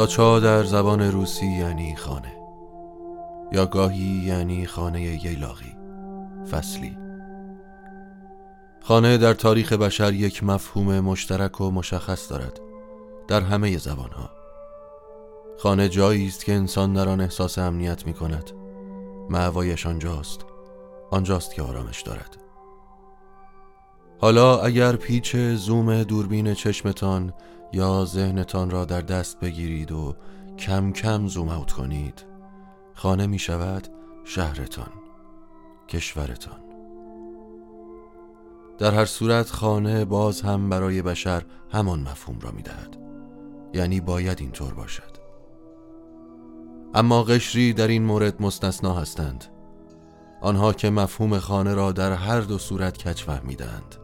داچا در زبان روسی یعنی خانه یا گاهی یعنی خانه ییلاقی فصلی. خانه در تاریخ بشر یک مفهوم مشترک و مشخص دارد در همه زبانها. خانه جایی است که انسان در آن احساس امنیت می کند معوایش آنجاست. آنجاست که آرامش دارد. حالا اگر پیچ زوم دوربین چشمتان یا ذهنتان را در دست بگیرید و کم کم زوم اوت کنید خانه می شود شهرتان کشورتان. در هر صورت خانه باز هم برای بشر همان مفهوم را می دهد. یعنی باید اینطور باشد. اما قشری در این مورد مستثنا هستند. آنها که مفهوم خانه را در هر دو صورت کچ فهمیدند.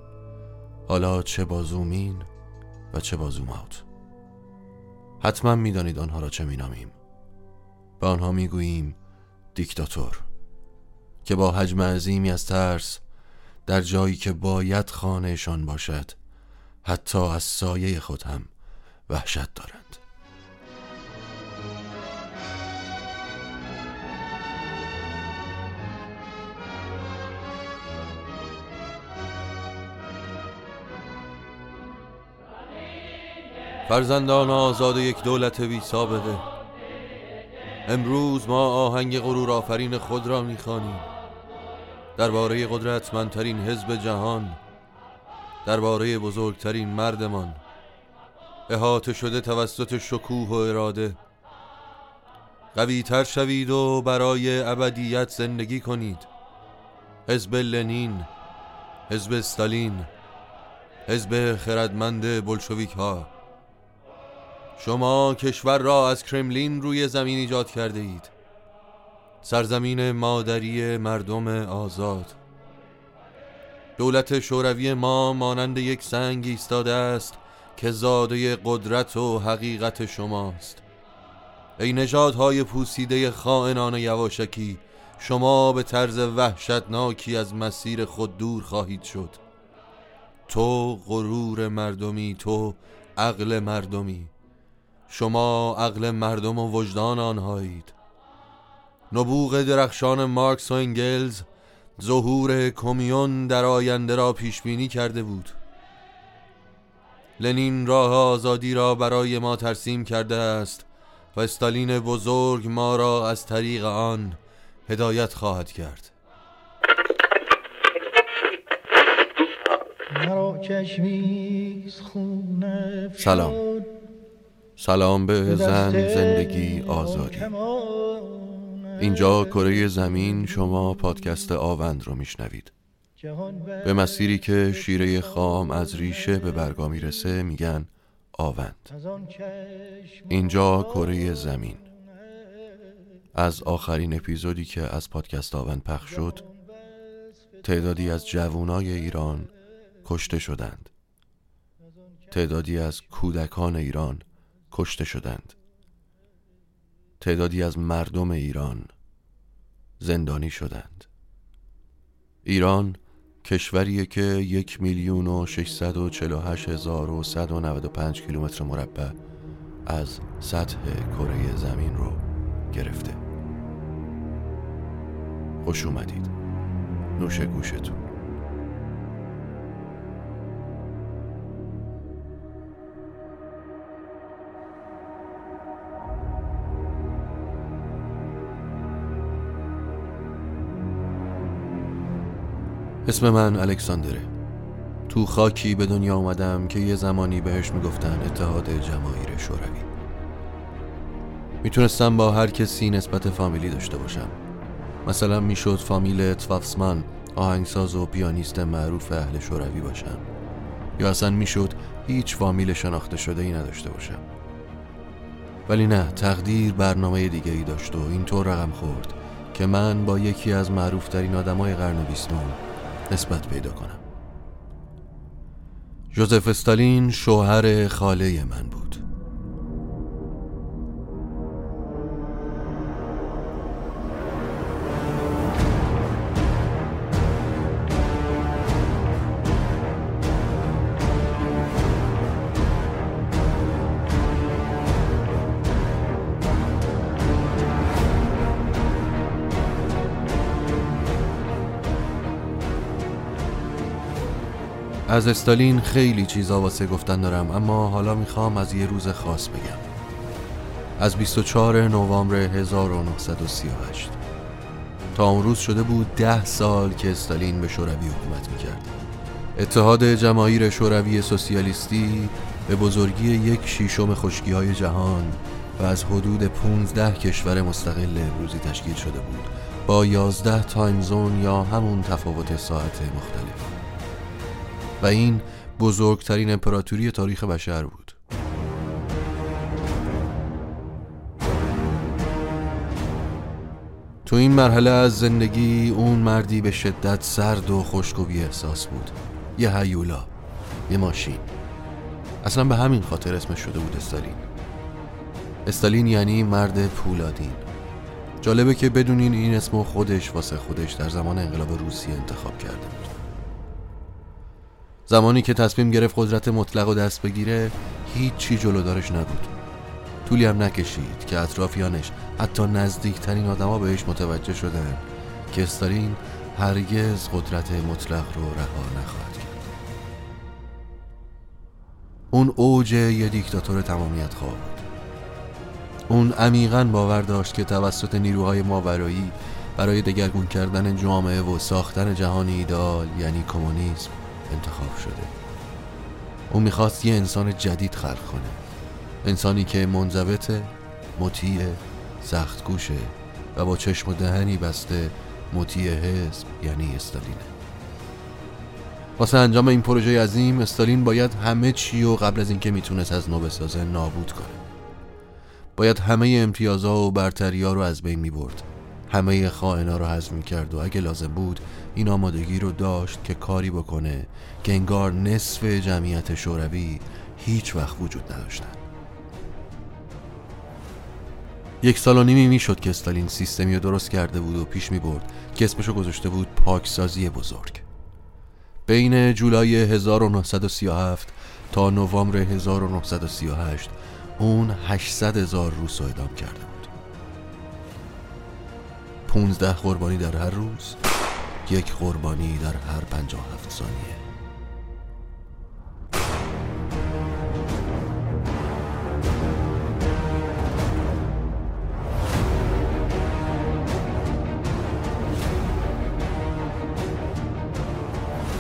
حالا چه با زومین و چه با زوم آوت حتما می‌دانید آنها را چه مینامیم. به آنها می‌گوییم دیکتاتور که با حجم عظیمی از ترس در جایی که باید خانهشان باشد حتی از سایه خود هم وحشت دارند. فرزندان آزاد یک دولت بی سابقه امروز ما آهنگ غرور آفرین خود را می‌خوانیم. درباره قدرتمندترین حزب جهان درباره بزرگترین مردمان. احاطه شده توسط شکوه و اراده. قوی تر شوید و برای ابدیت زندگی کنید. حزب لنین حزب استالین حزب خردمند بلشویک ها شما کشور را از کرملین روی زمین ایجاد کرده اید. سرزمین مادری مردم آزاد. دولت شوروی ما مانند یک سنگ ایستاده است که زاده قدرت و حقیقت شماست. ای نژادهای پوسیده خائنان یواشکی شما به طرز وحشتناکی از مسیر خود دور خواهید شد. تو غرور مردمی تو عقل مردمی. شما عقل مردم و وجدان آنهایید. نبوغ درخشان مارکس و انگلز ظهور کمیون در آینده را پیش بینی کرده بود. لنین راه آزادی را برای ما ترسیم کرده است و استالین بزرگ ما را از طریق آن هدایت خواهد کرد. سلام. سلام به زن زندگی آزادی. اینجا کره زمین شما پادکست آوند رو میشنوید. به مسیری که شیره خام از ریشه به برگا می‌رسه میگن آوند. اینجا کره زمین. از آخرین اپیزودی که از پادکست آوند پخش شد تعدادی از جوانای ایران کشته شدند. تعدادی از کودکان ایران کشته شدند. تعدادی از مردم ایران زندانی شدند. ایران کشوریه که یک میلیون و ششصد و هزار و صد و و پنج کیلومتر مربع از سطح کره زمین رو گرفته. خوش اومدید. نوش گوشتون. اسم من الکساندره. تو خاکی به دنیا آمدم که یه زمانی بهش می‌گفتن اتحاد جماهیر شوروی. می‌تونستم با هر کسی نسبت فامیلی داشته باشم. مثلا می‌شد فامیل توافسمن آهنگساز و پیانیست معروف اهل شوروی باشم. یا اصلا می‌شد هیچ فامیل شناخته شده ای نداشته باشم. ولی نه تقدیر برنامه دیگه ای داشت و اینطور رقم خورد که من با یکی از معروفترین آدمای قرن بیستم نسبت پیدا کنم. جوزف استالین شوهر خاله من بود. از استالین خیلی چیزا واسه گفتن دارم اما حالا می‌خوام از یه روز خاص بگم. از 24 نوامبر 1938 تا اون روز شده بود ده سال که استالین به شوروی حکومت می‌کرد. اتحاد جماهیر شوروی سوسیالیستی به بزرگی یک شیشم خشکی های جهان و از حدود 15 کشور مستقل امروزی تشکیل شده بود. با 11 تایم زون یا همون تفاوت ساعت مختلف. و این بزرگترین امپراتوری تاریخ بشر بود. تو این مرحله از زندگی اون مردی به شدت سرد و خشک و بی احساس بود. یه هیولا یه ماشین. اصلا به همین خاطر اسمش شده بود استالین. استالین یعنی مرد پولادین. جالبه که بدونین این اسم خودش واسه خودش در زمان انقلاب روسیه انتخاب کرده بود. زمانی که تصمیم گرفت قدرت مطلق و دست بگیره هیچ چی جلودارش نبود. طولی هم نکشید که اطرافیانش حتی نزدیکترین آدما بهش متوجه شدن که استالین هرگز قدرت مطلق رو رها نخواهد کرد. اون اوج یه دیکتاتور تمامیت خواه بود. اون عمیقا باور داشت که توسط نیروهای ماورایی برای دگرگون کردن جامعه و ساختن جهانی ایدال یعنی کمونیسم انتخاب شده. اون می‌خواست یه انسان جدید خلق کنه. انسانی که منضبطه مطیع سخت گوشه و با چشم و دهنی بسته مطیع حزب یعنی استالینه واسه انجام این پروژه عظیم استالین باید همه چی و قبل از اینکه می‌تونست از نو بسازه نابود کنه. باید همه امتیازها و برتریا رو از بین می‌برد. همه خائنا رو حذف می‌کرد و اگه لازم بود این آمادگی رو داشت که کاری بکنه که انگار نصف جمعیت شوروی هیچ وقت وجود نداشتن. یک سال و نیمی می‌شد که استالین سیستمی رو درست کرده بود و پیش می برد که اسمشو گذاشته بود پاکسازی بزرگ. بین جولای 1937 تا نوامبر 1938 اون 800 هزار روس رو ادام کرده بود. 15 قربانی در هر روز یک قربانی در هر 57 ثانیه.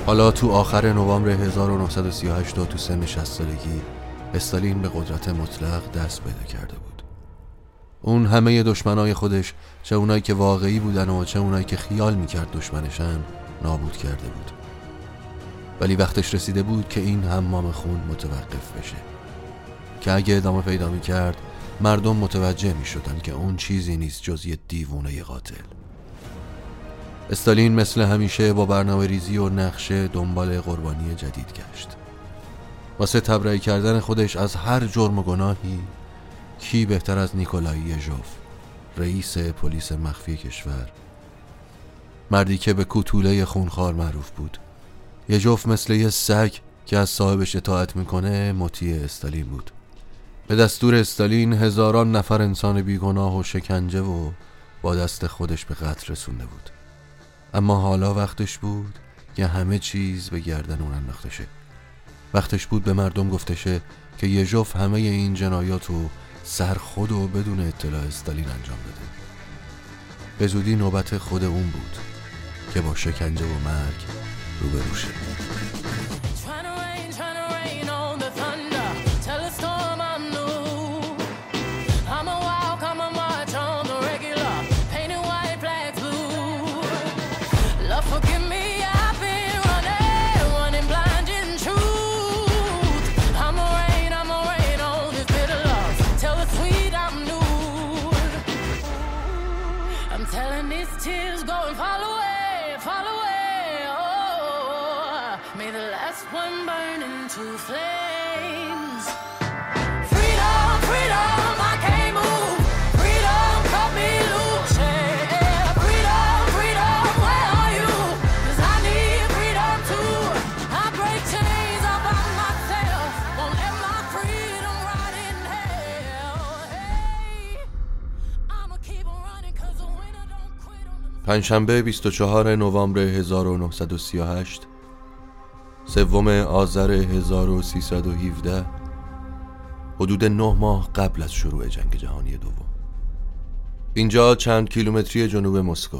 حالا تو آخر نوامبر 1938 و تو سن 60 سالگی استالین به قدرت مطلق دست پیدا کرده بود. اون همه دشمنای خودش چه اونایی که واقعی بودن و چه اونایی که خیال می‌کرد دشمنشن نابود کرده بود. ولی وقتش رسیده بود که این حمام خون متوقف بشه. که اگه ادامه پیدا می‌کرد مردم متوجه می‌شدن که اون چیزی نیست جز یه دیوونه قاتل. استالین مثل همیشه با برنامه ریزی و نقشه دنبال قربانی جدید گشت. واسه تبرئه کردن خودش از هر جرم و گناهی کی بهتر از نیکولای یژوف رئیس پلیس مخفی کشور؟ مردی که به کوتوله خونخوار معروف بود. یژوف مثل یه سگ که از صاحبش اطاعت می‌کنه مطیع استالین بود. به دستور استالین هزاران نفر انسان بیگناه و شکنجه و با دست خودش به قتل رسونده بود. اما حالا وقتش بود که همه چیز به گردن اون انداخته شه وقتش بود به مردم گفته شه که یژوف همه این جنایات سر خود و بدون اطلاع استالین انجام بده به زودی نوبت خود اون بود که با شکنجه و مرگ روبرو شد. پنجشنبه 24 نوامبر 1938 سوم آذر 1317 حدود نه ماه قبل از شروع جنگ جهانی دوم. اینجا چند کیلومتری جنوب مسکو.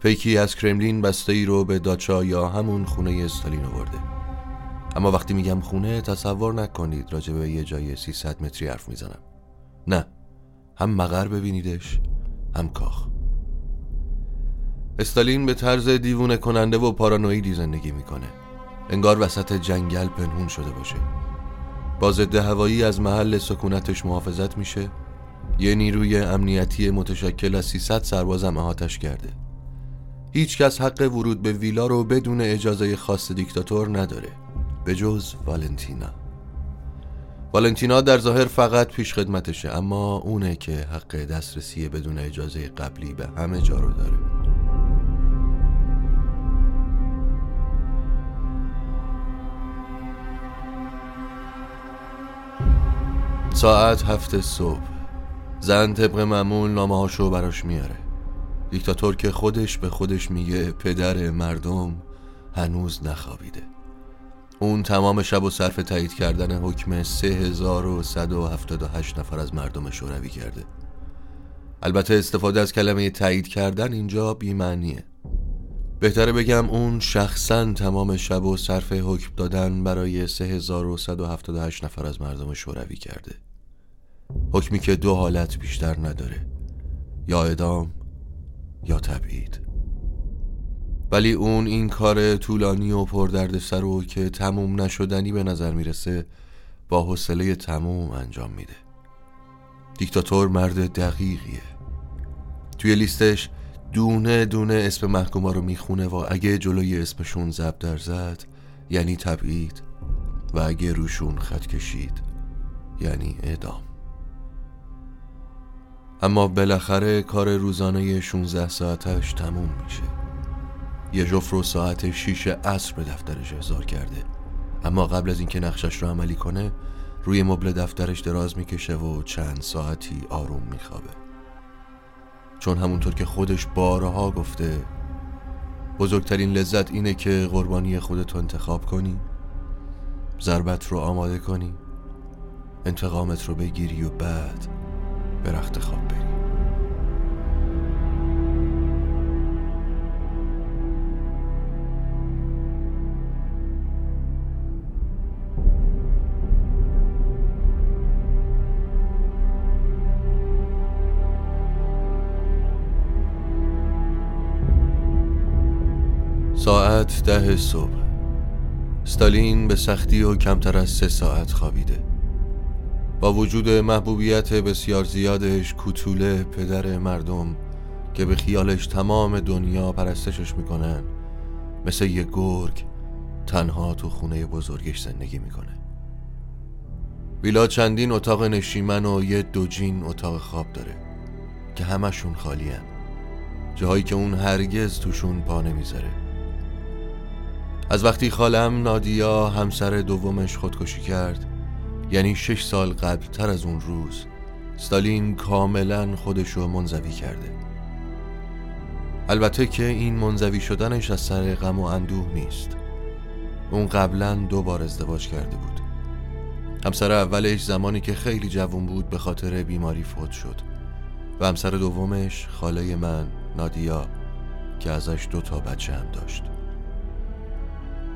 پیکی از کرملین بسته ای رو به داچا یا همون خونه استالین آورده. اما وقتی میگم خونه تصور نکنید راجع به یه جای 300 متری حرف می‌زنم. نه هم مقر ببینیدش هم کاخ. استالین به طرز دیوونه کننده و پارانویدی زندگی می‌کنه. انگار وسط جنگل پنهون شده باشه. با ضد هوایی از محل سکونتش محافظت میشه. یه نیروی امنیتی متشکل از 300 سربازم احاتش کرده. هیچکس حق ورود به ویلا رو بدون اجازه خاص دیکتاتور نداره. به جز والنتینا. والنتینا در ظاهر فقط پیش خدمتشه اما اونه که حق دسترسی بدون اجازه قبلی به همه جا رو داره. ساعت هفت صبح. زن طبق معمول نامه هاشو براش میاره. دیکتاتور که خودش به خودش میگه پدر مردم هنوز نخوابیده. اون تمام شب و صرف تایید کردن حکم 3178 نفر از مردم شوروی کرده. البته استفاده از کلمه تایید کردن اینجا بیمعنیه. بهتره بگم اون شخصا تمام شب و صرف حکم دادن برای 3178 نفر از مردم شوروی کرده. حکمی که دو حالت بیشتر نداره یا ادام یا تبعید. ولی اون این کار طولانی و پردردسر رو که تموم نشدنی به نظر می‌رسه با حوصله تموم انجام میده. دیکتاتور مرد دقیقیه. توی لیستش دونه دونه اسم محکوما رو می‌خونه و اگه جلوی اسمشون زب در زد یعنی تبعید و اگه روشون خط کشید یعنی اعدام. اما بالاخره کار روزانه 16 ساعتش تموم میشه. یه جفت رو ساعت 6 عصر به دفترش احضار کرده. اما قبل از اینکه نقشش رو عملی کنه روی مبل دفترش دراز می‌کشه و چند ساعتی آروم میخوابه. چون همونطور که خودش بارها گفته بزرگترین لذت اینه که قربانی خودت انتخاب کنی ضربت رو آماده کنی انتقامت رو بگیری و بعد به رخت خواب بری ساعت ده صبح. ستالین به سختی و کمتر از سه ساعت خوابیده. با وجود محبوبیت بسیار زیادش کوتوله پدر مردم که به خیالش تمام دنیا پرستشش می‌کنن مثل یه گرگ تنها تو خونه بزرگش زندگی می‌کنه ویلا چندین اتاق نشیمن و یه دوجین اتاق خواب داره که همشون خالی هم. جاهایی که اون هرگز توشون پا نمی‌ذاره از وقتی خالم نادیا همسر دومش خودکشی کرد یعنی شش سال قبل تر از اون روز ستالین کاملا خودش رو منزوی کرده. البته که این منزوی شدنش از سر غم و اندوه نیست. اون قبلا دو بار ازدواج کرده بود. همسر اولش زمانی که خیلی جوان بود به خاطر بیماری فوت شد. و همسر دومش خاله من نادیا که ازش دو تا بچه هم داشت.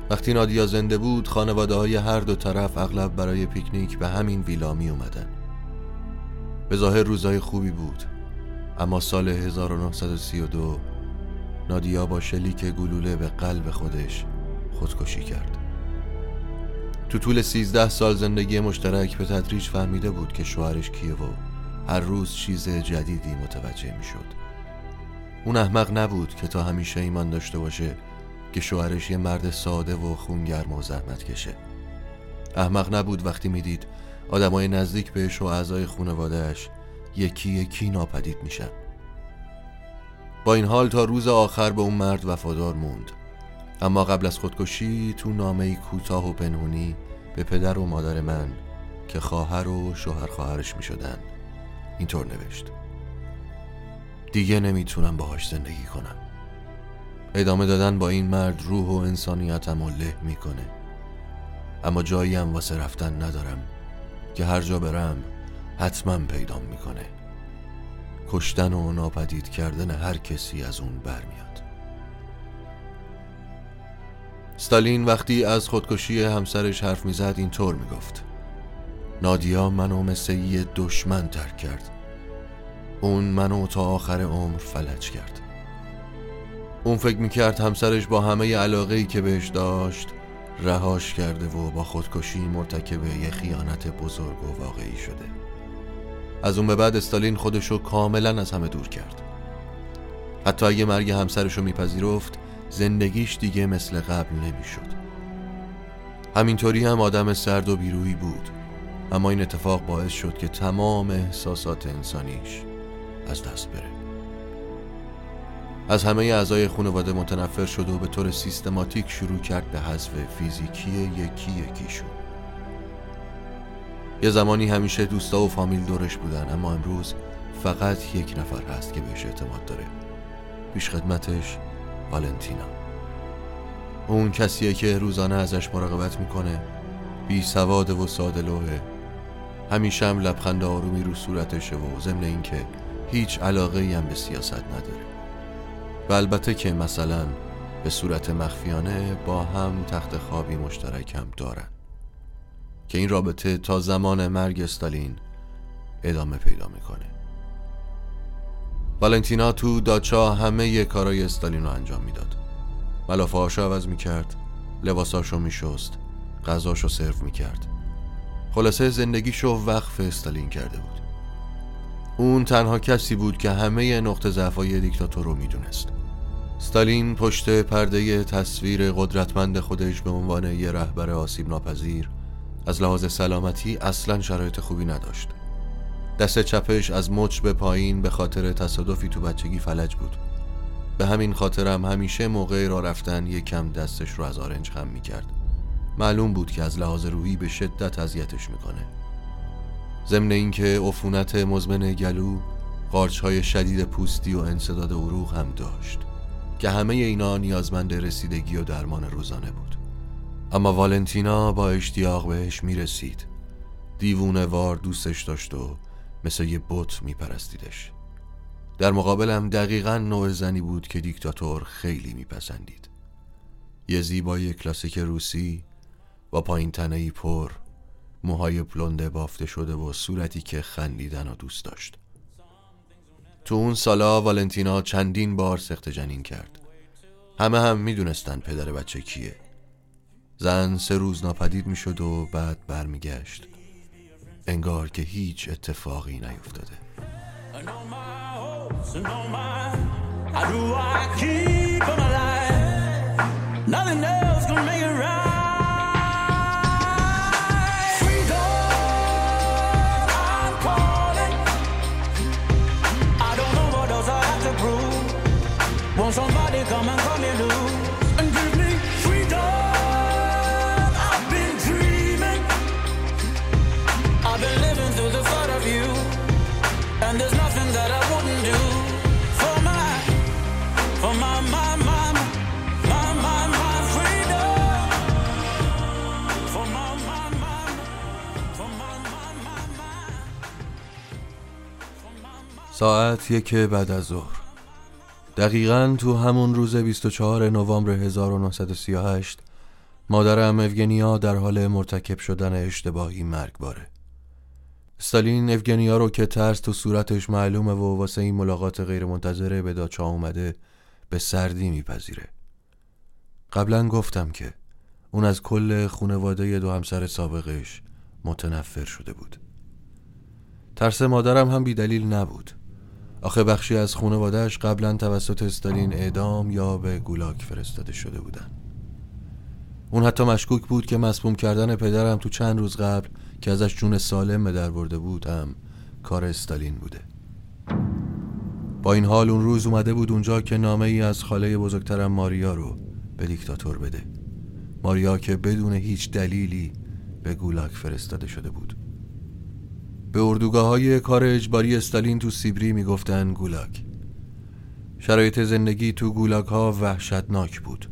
وقتی نادیا زنده بود خانواده های هر دو طرف اغلب برای پیکنیک به همین ویلا می اومدن. به ظاهر روزای خوبی بود اما سال 1932 نادیا با شلیک گلوله به قلب خودش خودکشی کرد. تو طول 13 سال زندگی مشترک به تدریج فهمیده بود که شوهرش کیه و هر روز چیز جدیدی متوجه می شد اون احمق نبود که تا همیشه ایمان داشته باشه که شوهرش یه مرد ساده و خونگرم و زحمت کشه. احمق نبود وقتی می‌دید آدمای نزدیک بهش و اعضای خانوادهش یکی یکی ناپدید میشن. با این حال تا روز آخر به اون مرد وفادار موند. اما قبل از خودکشی تو نامه کوتاه و پنهونی به پدر و مادر من که خواهر و شوهر خواهرش می شدن اینطور نوشت. دیگه نمی‌تونم باهاش زندگی کنم. ادامه دادن با این مرد روح و انسانیتم و له می‌کنه. اما جایی هم واسه رفتن ندارم که هر جا برم حتما پیدام می‌کنه. کشتن و ناپدید کردن هر کسی از اون برمیاد. ستالین وقتی از خودکشی همسرش حرف می‌زد اینطور می‌گفت. نادیا منو مثل یه دشمن ترک کرد. اون منو تا آخر عمر فلج کرد. اون فکر می‌کرد همسرش با همه علاقه ای که بهش داشت رهاش کرده و با خودکشی مرتکب یه خیانت بزرگ و واقعی شده. از اون به بعد استالین خودشو کاملا از همه دور کرد. حتی اگه مرگ همسرشو میپذیرفت زندگیش دیگه مثل قبل نمی‌شد. همینطوری هم آدم سرد و بیرویی بود. اما این اتفاق باعث شد که تمام احساسات انسانیش از دست بره. از همه اعضای خانواده متنفر شد و به طور سیستماتیک شروع کرد به حذف فیزیکی یکی یکیشون. یه زمانی همیشه دوستا و فامیل دورش بودن اما امروز فقط یک نفر هست که بهش اعتماد داره. پیش خدمتش والنتینا. اون کسیه که روزانه ازش مراقبت می‌کنه بی سواد و ساده لوحه. همیشه هم لبخند آرومی رو صورتشه و ضمن اینکه هیچ علاقه هم به سیاست نداره. و البته که مثلا به صورت مخفیانه با هم تخت خوابی مشترک هم دارن. که این رابطه تا زمان مرگ استالین ادامه پیدا می‌کنه. والنتینا تو داچا همه ی کارای استالین رو انجام می‌داد. ملافه هاشو عوض می‌کرد لباساشو میشست غذاشو سرو می‌کرد. خلاصه زندگیشو وقف استالین کرده بود. اون تنها کسی بود که همه نقطه ضعفای دیکتاتور رو می‌دونست. ستالین پشت پرده تصویر قدرتمند خودش به عنوان یه رهبر آسیب ناپذیر از لحاظ سلامتی اصلا شرایط خوبی نداشت. دست چپش از مچ به پایین به خاطر تصادفی تو بچگی فلج بود. به همین خاطرم همیشه موقع را رفتن یک کم دستش رو از آرنج خم می‌کرد. معلوم بود که از لحاظ روحی به شدت اذیتش می‌کنه. ضمن اینکه عفونت مزمن گلو قارچ های شدید پوستی و انصداد عروق هم داشت. که همه اینا نیازمند رسیدگی و درمان روزانه بود. اما والنتینا با اشتیاق بهش می‌رسید. دیوونه وار دوستش داشت و مثل یه بت میپرستیدش. در مقابلم دقیقا نوع زنی بود که دیکتاتور خیلی میپسندید. یه زیبای کلاسیک روسی با پایین تنهی پر موهای پلنده بافته شده و صورتی که خندیدن و دوست داشت. تو اون سالا والنتینا چندین بار سخت جنین کرد. همه هم می‌دونستن پدر بچه کیه. زن سه روز ناپدید می‌شد و بعد برمیگشت. انگار که هیچ اتفاقی نیفتاده. ساعت یک بعد از ظهر. دقیقا تو همون روز 24 نوامبر 1938 مادرم اوگنیا در حال مرتکب شدن اشتباهی مرگباره. استالین اوگنیا رو که ترس تو صورتش معلومه و واسه این ملاقات غیرمنتظره به داچا اومده به سردی میپذیره. قبلا گفتم که اون از کل خونواده دو همسر سابقش متنفر شده بود. ترس مادرم هم بیدلیل نبود. آخه بخشی از خانوادهش قبلا توسط استالین اعدام یا به گولاک فرستاده شده بودن. اون حتی مشکوک بود که مسموم کردن پدرم تو چند روز قبل که ازش جون سالم به در برده بود هم کار استالین بوده. با این حال اون روز اومده بود اونجا که نامه ای از خاله بزرگترم ماریا رو به دیکتاتور بده. ماریا که بدون هیچ دلیلی به گولاک فرستاده شده بود. به اردوگاه های کار اجباری استالین تو سیبری می‌گفتن گولاک. شرایط زندگی تو گولاک ها وحشتناک بود.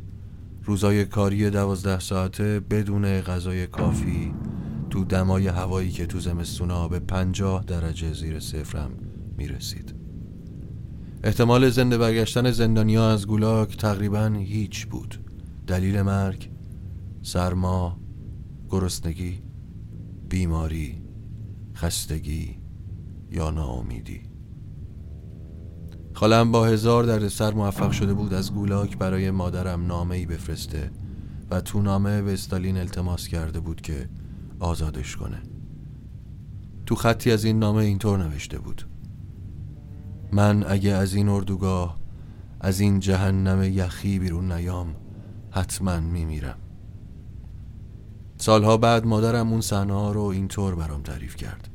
روزای کاری دوازده ساعته بدون غذای کافی تو دمای هوایی که تو زمستونا به پنجاه درجه زیر صفرم می‌رسید. احتمال زنده برگشتن زندانیا از گولاک تقریبا هیچ بود. دلیل مرگ سرما گرسنگی بیماری. خستگی یا ناامیدی. خالم با هزار درد سر موفق شده بود از گولاک برای مادرم نامه ای بفرسته و تو نامه به استالین التماس کرده بود که آزادش کنه. تو خطی از این نامه اینطور نوشته بود. من اگه از این اردوگاه از این جهنم یخی بیرون نیام حتما میمیرم. سالها بعد مادرم اون صحنه رو اینطور برام تعریف کرد.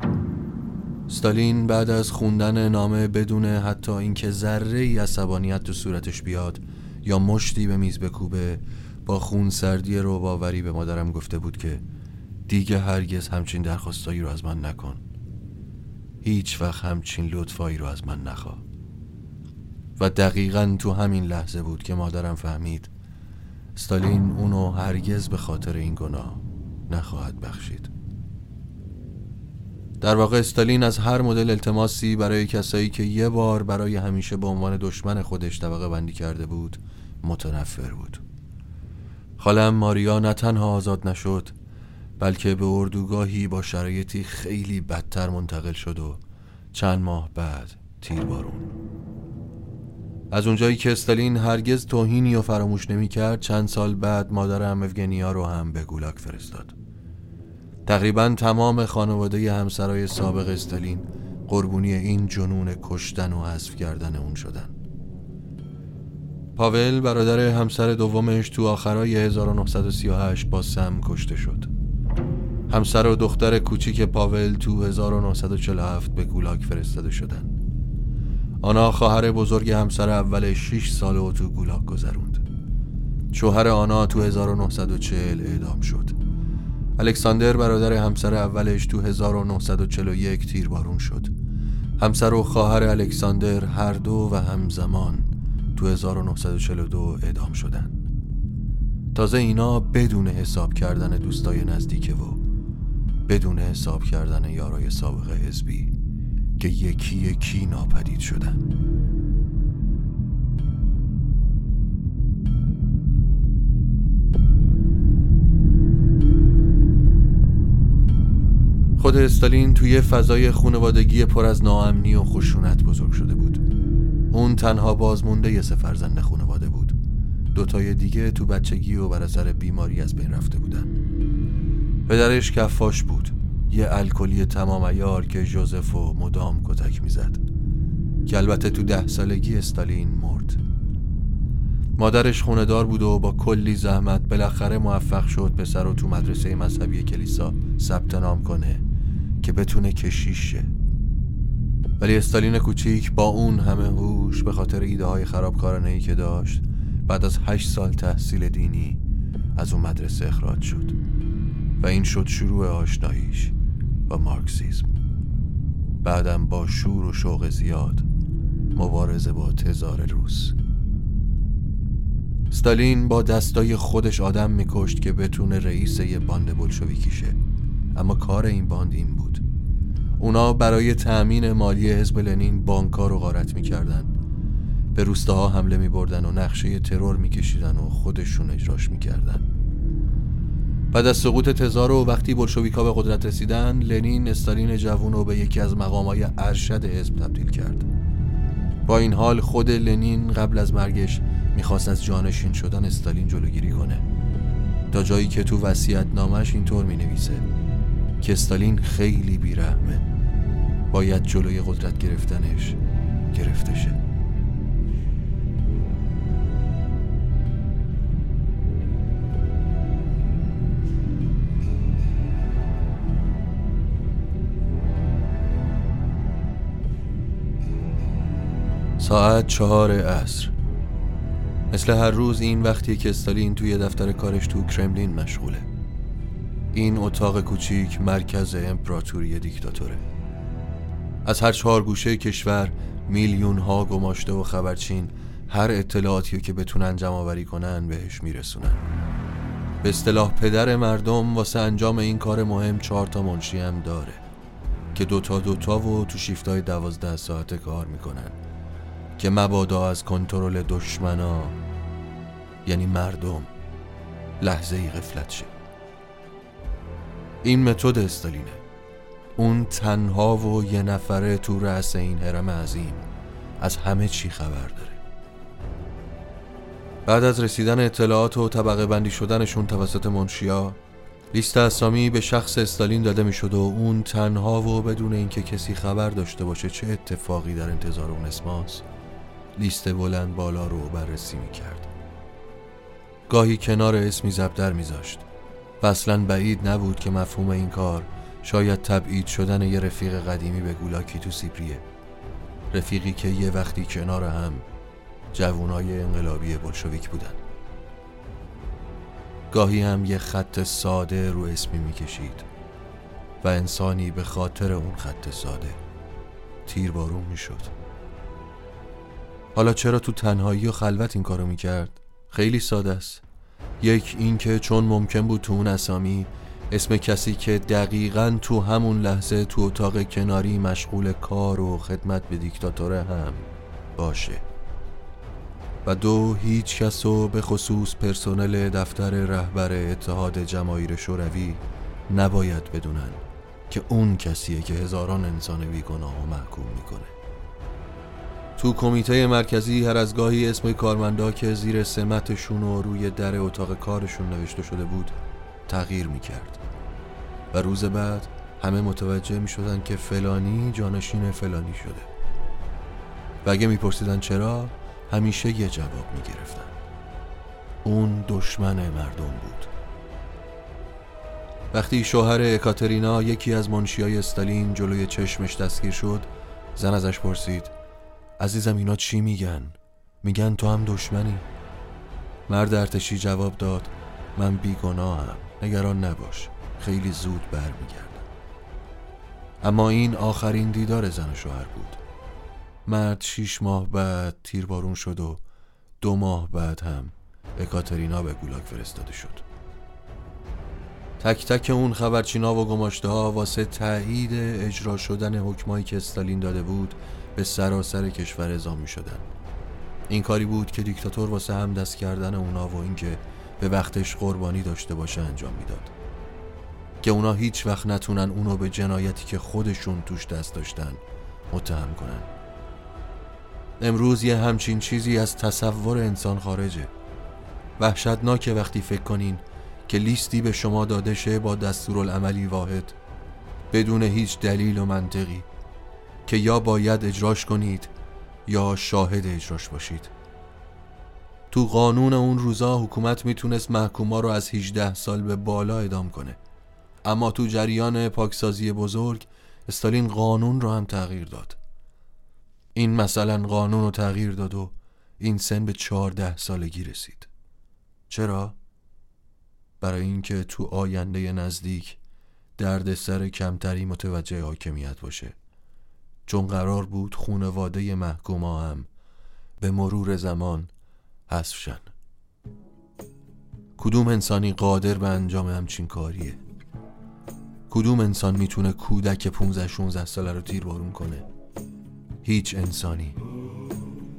ستالین بعد از خوندن نامه بدون حتی اینکه ذره ای عصبانیت تو صورتش بیاد یا مشتی به میز بکوبه با خون سردی رو باوری به مادرم گفته بود که دیگه هرگز همچین درخواستایی رو از من نکن. هیچ وقت همچین لطفایی رو از من نخوا. و دقیقا تو همین لحظه بود که مادرم فهمید ستالین اونو هرگز به خاطر این گناه نخواهد بخشید. در واقع استالین از هر مدل التماسی برای کسایی که یه بار برای همیشه به عنوان دشمن خودش طبقه بندی کرده بود متنفر بود. خالم ماریا نه تنها آزاد نشد بلکه به اردوگاهی با شرایطی خیلی بدتر منتقل شد و چند ماه بعد تیر بارون. از اونجایی که استالین هرگز توهینی و فراموش نمی کرد چند سال بعد مادرم اوگنیا رو هم به گولاک فرستاد. تقریبا تمام خانواده همسرای سابق استالین قربونی این جنون کشتن و حذف کردن اون شدن. پاول برادر همسر دومش تو آخرای 1938 با سم کشته شد. همسر و دختر کوچیک پاول تو 1947 به گولاک فرستاده شدن. آنا خواهر بزرگ همسر اول 6 سال و تو گولاک گذروند. شوهر آنا تو 1940 اعدام شد. الکساندر برادر همسر اولش تو 1941 تیربارون شد. همسر و خواهر الکساندر هر دو و همزمان تو 1942 اعدام شدن تازه اینا بدون حساب کردن دوستای نزدیکه و بدون حساب کردن یارای سابق حزبی که یکی یکی ناپدید شدن. خود استالین توی فضای خانوادگی پر از ناامنی و خشونت بزرگ شده بود. اون تنها بازمونده یه سفرزند خانواده بود. دوتای دیگه تو بچگی و بر اثر بیماری از بین رفته بودن. پدرش کفاش بود. یه الکلی تمام ایار که جوزف و مدام کتک می‌زد. که البته تو ده سالگی استالین مرد. مادرش خوندار بود و با کلی زحمت بالاخره موفق شد پسر رو تو مدرسه مذهبی کلیسا ثبت نام کنه. که بتونه کشیش شه. ولی استالین کوچیک با اون همه هوش به خاطر ایده های خرابکارانه ای که داشت بعد از هشت سال تحصیل دینی از اون مدرسه اخراج شد. و این شد شروع آشناییش با مارکسیزم. بعدم با شور و شوق زیاد مبارزه با تزار روس. ستالین با دستای خودش آدم میکشت که بتونه رئیس یه باند بلشویکی شه. اما کار این باند این بود. اونا برای تأمین مالی حزب لنین بانکا رو غارت می‌کردن به روستاها حمله میبردن و نقشه ترور میکشیدن و خودشون اجراش می‌کردن. بعد از سقوط تزار و وقتی بلشویکا به قدرت رسیدن لنین استالین جوون رو به یکی از مقامای ارشد حزب تبدیل کرد. با این حال خود لنین قبل از مرگش می‌خواست از جانشین شدن استالین جلوگیری کنه. تا جایی که تو وسیعت نامش اینطور می نویسه که استالین خیلی بیرحمه. باید جلوی قدرت گرفتنش گرفته شه. ساعت چهار عصر. مثل هر روز این وقتی که استالین توی دفتر کارش تو کرملین مشغوله. این اتاق کوچیک مرکز امپراتوری دیکتاتوره. از هر چهار گوشه کشور میلیون ها گماشته و خبرچین هر اطلاعاتی که بتونن جمع آوری کنن بهش میرسونن. به اصطلاح پدر مردم واسه انجام این کار مهم چهار تا منشی هم داره که دوتا دوتا و تو شیفتای دوازده ساعته کار می‌کنن که مبادا از کنترل دشمنا یعنی مردم لحظه ای غفلت شه. این متد استالینه. اون تنها و یه نفره تو رأس این حرم عظیم از همه چی خبر داره. بعد از رسیدن اطلاعات و طبقه بندی شدنشون توسط منشیا لیست اسامی به شخص استالین داده می‌شد و اون تنها و بدون اینکه کسی خبر داشته باشه چه اتفاقی در انتظار اون اسماس لیست بلند بالا رو بررسی می‌کرد. گاهی کنار اسمی زبدر میذاشت. اصلا بعید نبود که مفهوم این کار شاید تبعید شدن یه رفیق قدیمی به گولاکی تو سیبریه. رفیقی که یه وقتی کنار هم جوونای انقلابی بلشویک بودن. گاهی هم یه خط ساده رو اسمی می‌کشید و انسانی به خاطر اون خط ساده تیر بارون می‌شد. حالا چرا تو تنهایی و خلوت این کارو می‌کرد؟ خیلی ساده است. یک اینکه چون ممکن بود تو اون اسامی اسم کسی که دقیقا تو همون لحظه تو اتاق کناری مشغول کار و خدمت به دیکتاتوره هم باشه. و دو هیچ کس و به خصوص پرسنل دفتر رهبر اتحاد جماهیر شوروی نباید بدونن که اون کسیه که هزاران انسان بیگناه و محکوم می‌کنه. تو کمیته مرکزی هر از گاهی اسم کارمندا که زیر سمتشون و روی در اتاق کارشون نوشته شده بود تغییر می‌کرد. و روز بعد همه متوجه می‌شدن که فلانی جانشین فلانی شده. و اگه میپرسیدن چرا همیشه یه جواب می‌گرفتن. اون دشمن مردم بود. وقتی شوهر اکاترینا یکی از منشیای استالین جلوی چشمش دستگیر شد زن ازش پرسید عزیزم اینا چی میگن؟ میگن تو هم دشمنی. مرد ارتشی جواب داد من بیگناهم نگران نباش خیلی زود برمیگردم. اما این آخرین دیدار زن و شوهر بود. مرد شیش ماه بعد تیربارون شد و دو ماه بعد هم اکاترینا به گولاک فرستاده شد. تک تک اون خبرچینا و گماشته ها واسه تایید اجرا شدن حکمایی که استالین داده بود به سراسر کشور اعزام می شدن این کاری بود که دیکتاتور واسه هم دست کردن اونا و اینکه به وقتش قربانی داشته باشه انجام می‌داد. که اونا هیچ وقت نتونن اونو به جنایتی که خودشون توش دست داشتن متهم کنن. امروز یه همچین چیزی از تصور انسان خارجه. وحشتناکه وقتی فکر کنین که لیستی به شما داده شه با دستورالعملی واحد بدون هیچ دلیل و منطقی. که یا باید اجراش کنید یا شاهد اجراش باشید. تو قانون اون روزا حکومت می‌تونست محکوما رو از 18 سال به بالا ادام کنه. اما تو جریان پاکسازی بزرگ استالین قانون رو هم تغییر داد. این مثلا قانون رو تغییر داد و این سن به 14 سالگی رسید. چرا؟ برای اینکه تو آینده نزدیک دردسر کمتری متوجه حاکمیت باشه. چون قرار بود خونواده محکوما هم به مرور زمان حذفشن کدوم انسانی قادر به انجام همچین کاریه؟ کدوم انسان می‌تونه کودک 15 16 ساله رو تیر بارون کنه؟ هیچ انسانی.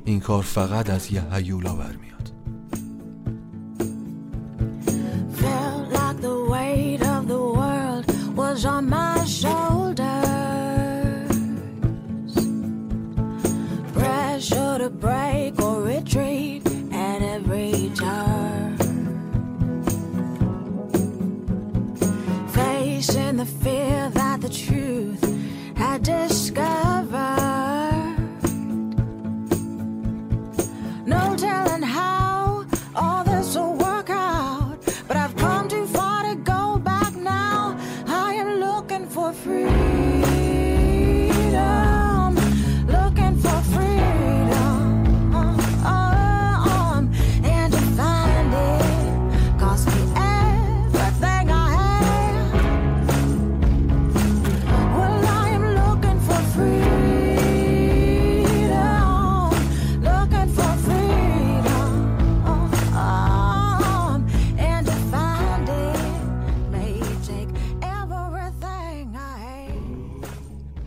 این کار فقط از یه هیولا برمیاد. Was on my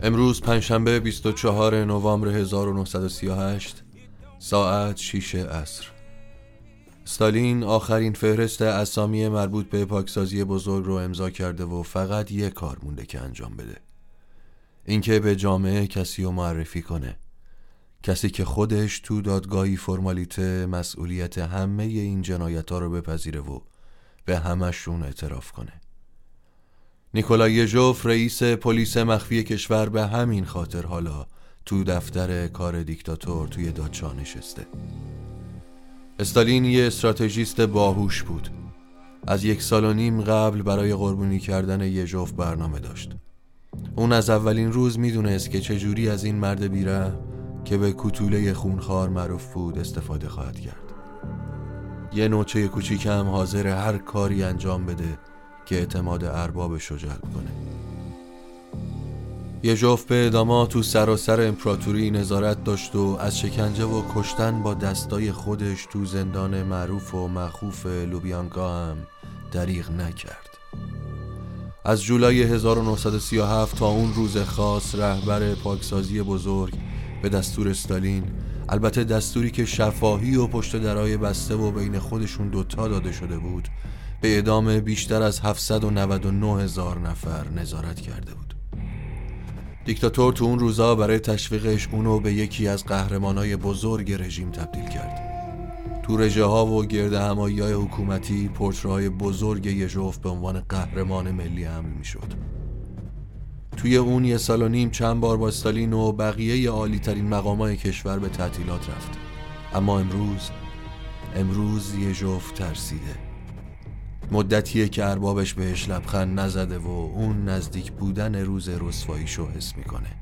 امروز پنجشنبه 24 نوامبر 1938 ساعت 6 عصر. ستالین آخرین فهرست اسامی مربوط به پاکسازی بزرگ رو امضا کرده و فقط یک کار مونده که انجام بده. اینکه به جامعه کسی رو معرفی کنه. کسی که خودش تو دادگاهی فرمالیته مسئولیت همه این جنایت ها رو بپذیره و به همشون اعتراف کنه. نیکولای یژوف رئیس پلیس مخفی کشور به همین خاطر حالا تو دفتر کار دیکتاتور توی دادچا نشسته. استالین یه استراتژیست باهوش بود. از یک سال و نیم قبل برای قربونی کردن یژوف برنامه داشت. اون از اولین روز می‌دونست که چجوری از این مرد بیره که به کتوله خونخوار معروف بود استفاده خواهد کرد. یه نوچه کوچیک هم حاضر هر کاری انجام بده که اعتماد اربابش رو جلب کنه. یه جفت به ادامه تو سراسر امپراتوری نظارت داشت و از شکنجه و کشتن با دستای خودش تو زندان معروف و مخوف لوبیانکا هم دریغ نکرد. از جولای 1937 تا اون روز خاص رهبر پاکسازی بزرگ به دستور استالین البته دستوری که شفاهی و پشت درای بسته و بین خودشون دوتا داده شده بود به اعدام بیشتر از 799 هزار نفر نظارت کرده بود. دیکتاتور تو اون روزا برای تشویقش اونو به یکی از قهرمانای بزرگ رژیم تبدیل کرد. تو رژه ها و گرد همایی های حکومتی پورترهای بزرگ یژوف به عنوان قهرمان ملی حمل می شد توی اون یه سال و نیم چند بار با استالین و بقیه عالی ترین مقامای کشور به تعطیلات رفت. اما امروز امروز یژوف ترسیده. مدتیه که اربابش بهش لبخند نزده و اون نزدیک بودن روز رسواییشو حس می‌کنه.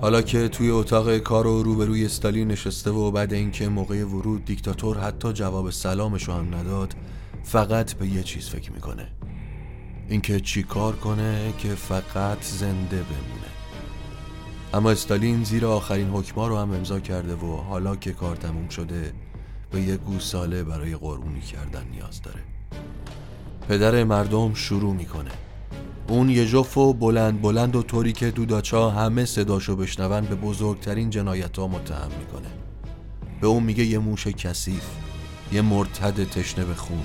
حالا که توی اتاق کار و روبروی استالین نشسته و بعد اینکه موقع ورود دیکتاتور حتی جواب سلامشو هم نداد فقط به یه چیز فکر می‌کنه. اینکه چی کار کنه که فقط زنده بمونه. اما استالین زیر آخرین حکما رو هم امضا کرده و حالا که کار تموم شده به یه گوساله برای قربونی کردن نیاز داره. پدر مردم شروع می‌کنه. اون یه جف و بلند بلند و طوری که دوداچا همه صداشو بشنون به بزرگترین جنایت ها متهم می‌کنه. به اون میگه یه موش کثیف یه مرتد تشنه به خون.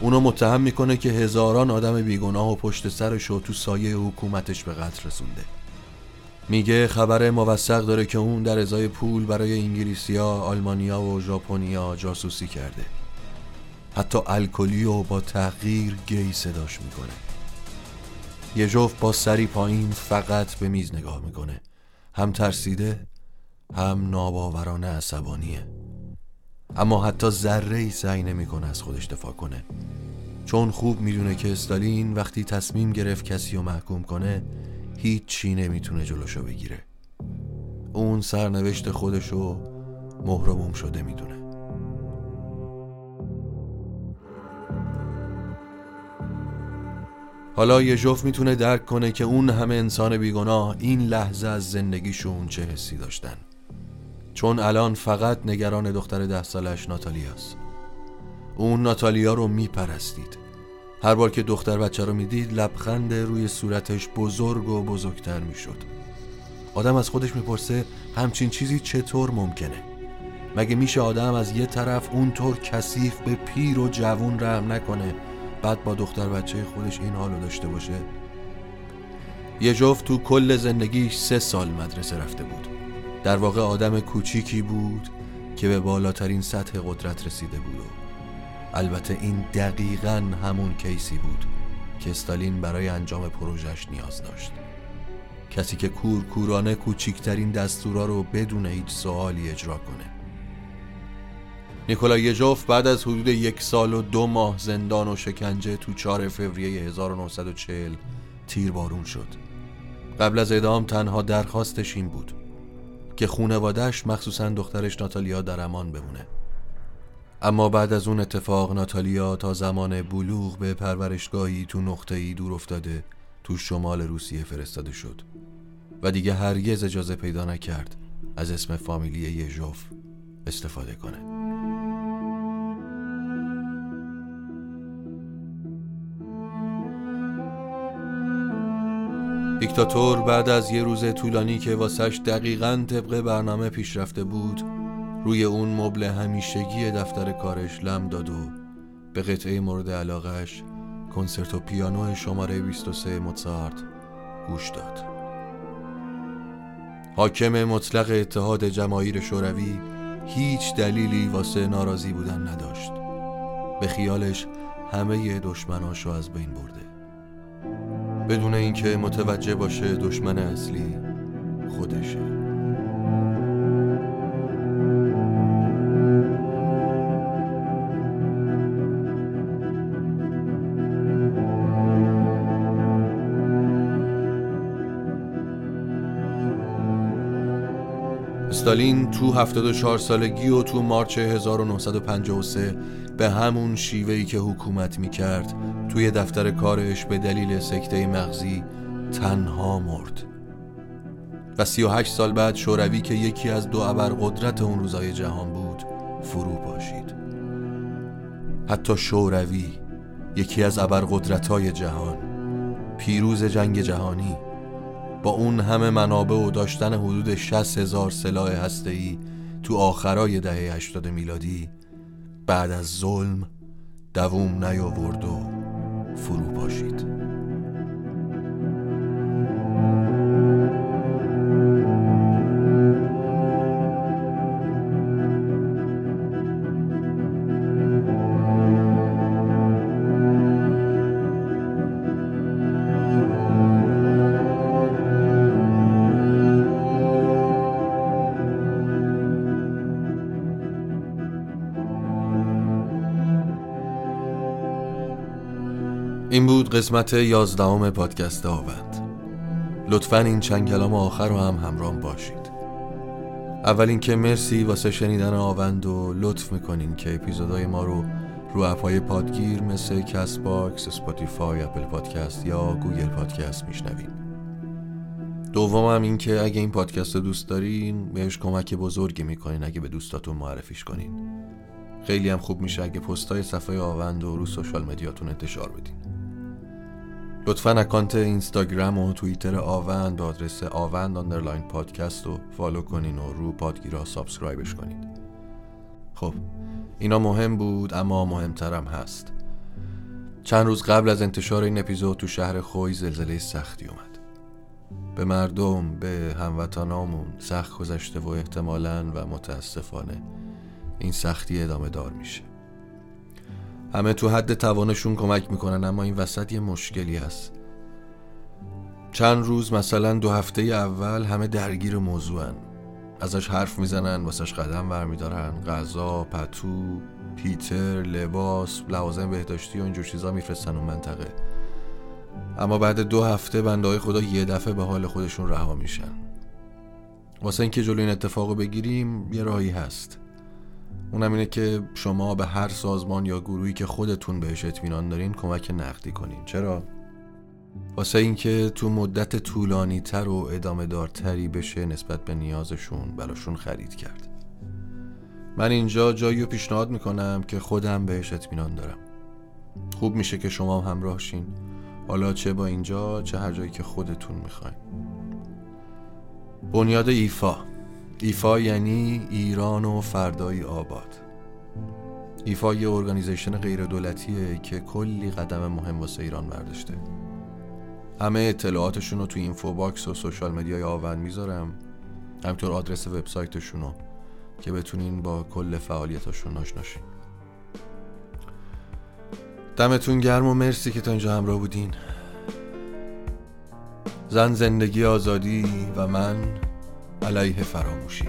اونو متهم می‌کنه که هزاران آدم بیگناه و پشت سرش تو سایه حکومتش به قتل رسونده. میگه خبر موثق داره که اون در ازای پول برای انگلیسیا، آلمانیا و ژاپنیا جاسوسی کرده. حتی الکلی و با تغییر گی صداش می‌کنه. یه جفت با سری پایین فقط به میز نگاه می‌کنه. هم ترسیده هم ناباورانه عصبانیه. اما حتی ذره ای سعی نمی‌کنه از خودش دفاع کنه. چون خوب می‌دونه که استالین وقتی تصمیم گرفت کسی رو محکوم کنه هیچ چی نمی‌تونه جلوشو بگیره. اون سرنوشت خودشو مهرموم شده می‌دونه. حالا یه جفت می‌تونه درک کنه که اون همه انسان بیگناه این لحظه از زندگیشون چه حسی داشتن. چون الان فقط نگران دختر ده سالش ناتالیاست. اون ناتالیا رو میپرستید. هر بار که دختر بچه رو می‌دید لبخند روی صورتش بزرگ و بزرگتر می‌شد. آدم از خودش می‌پرسه همچین چیزی چطور ممکنه؟ مگه میشه آدم از یه طرف اونطور کثیف به پیر و جوون رحم نکنه بعد با دختر بچه خودش این حالو داشته باشه. یه جفت تو کل زندگیش سه سال مدرسه رفته بود. در واقع آدم کوچیکی بود که به بالاترین سطح قدرت رسیده بود. البته این دقیقا همون کیسی بود که استالین برای انجام پروژش نیاز داشت. کسی که کور کورانه کوچیکترین دستورا رو بدون هیچ سوالی اجرا کنه. نیکولای یژوف بعد از حدود یک سال و دو ماه زندان و شکنجه تو 4 فوریه 1940 تیربارون شد. قبل از اعدام تنها درخواستش این بود که خونوادش مخصوصا دخترش ناتالیا در امان بمونه. اما بعد از اون اتفاق ناتالیا تا زمان بلوغ به پرورشگاهی تو نقطه‌ای دور افتاده تو شمال روسیه فرستاده شد و دیگه هرگز اجازه پیدا نکرد از اسم فامیلی یژوف استفاده کنه. دیکتاتور بعد از یه روز طولانی که واسش دقیقا طبق برنامه پیش رفته بود روی اون مبل همیشگی دفتر کارش لم داد و به قطعه مورد علاقش کنسرتو پیانو شماره 23 موتسارت گوش داد. حاکم مطلق اتحاد جماهیر شوروی هیچ دلیلی واسه ناراضی بودن نداشت. به خیالش همه دشمناشو از بین برده. بدون اینکه متوجه باشه دشمن اصلی خودشه. استالین تو 74 سالگی و تو مارچ 1953 به همون شیوهی که حکومت می‌کرد توی دفتر کارش به دلیل سکته مغزی تنها مرد. و 38 سال بعد شوروی که یکی از دو ابرقدرت اون روزای جهان بود فرو باشید حتی شوروی یکی از ابرقدرت‌های جهان پیروز جنگ جهانی با اون همه منابع و داشتن حدود 60 هزار سلاح هسته‌ای تو آخرای دهه 80 میلادی بعد از ظلم دووم نیاورد و فرو پاشید. قسمت یازدهم پادکست آوند. لطفا این چند کلام آخر رو هم همراه باشید. اول اینکه مرسی واسه شنیدن آوند و لطف می‌کنین که اپیزودهای ما رو رو app های پادگیر مثل Castbox، Spotify، Apple Podcast یا Google Podcast میشنوین. دوم هم این که اگه این پادکست رو دوست دارین بهش کمک بزرگی می‌کنین اگه به دوستاتون معرفیش کنین. خیلی هم خوب میشه اگه پستای صفحه آوند و رو social media تون انتشار بدین. لطفا account اینستاگرام و توییتر آوند به آدرس آوند underline پادکست رو follow کنین و رو پادگیرا subscribe ش کنید خب اینا مهم بود اما مهمترم هست. چند روز قبل از انتشار این اپیزود تو شهر خوی زلزله سختی اومد. به مردم به هم‌وطنامون سخت گذشته و احتمالا و متاسفانه این سختی ادامه دار میشه. همه تو حد توانشون کمک می‌کنن اما این وسط یه مشکلی هست. چند روز مثلا دو هفته اول همه درگیر موضوعن. ازش حرف می‌زنن واسش قدم برمیدارن. غذا، پتو، پیتر، لباس، لوازم بهداشتی و اینجور چیزا میفرستن اون منطقه. اما بعد دو هفته بنده های خدا یه دفعه به حال خودشون رها میشن. واسه اینکه جلوی این اتفاق بگیریم یه راهی هست. اونم اینه که شما به هر سازمان یا گروهی که خودتون بهش اطمینان دارین کمک نقدی کنین. چرا؟ واسه اینکه تو مدت طولانی تر و ادامه دارتری بشه نسبت به نیازشون براشون خرید کرد. من اینجا جایی رو پیشنهاد می‌کنم که خودم بهش اطمینان دارم. خوب میشه که شما هم همراه شین. حالا چه با اینجا چه هر جایی که خودتون می‌خواین. بنیاد ایفا. ایفا یعنی ایران و فردای آباد. ایفا یه organization غیر دولتیه که کلی قدم مهم واسه ایران برداشته. همه اطلاعاتشون رو توی info box و social media ی آوند می‌ذارم. همینطور آدرس وبسایتشون رو که بتونین با کل فعالیتاشون آشنا شین دمتون گرم و مرسی که تا اینجا همراه بودین. زن زندگی آزادی و من علیه فراموشی.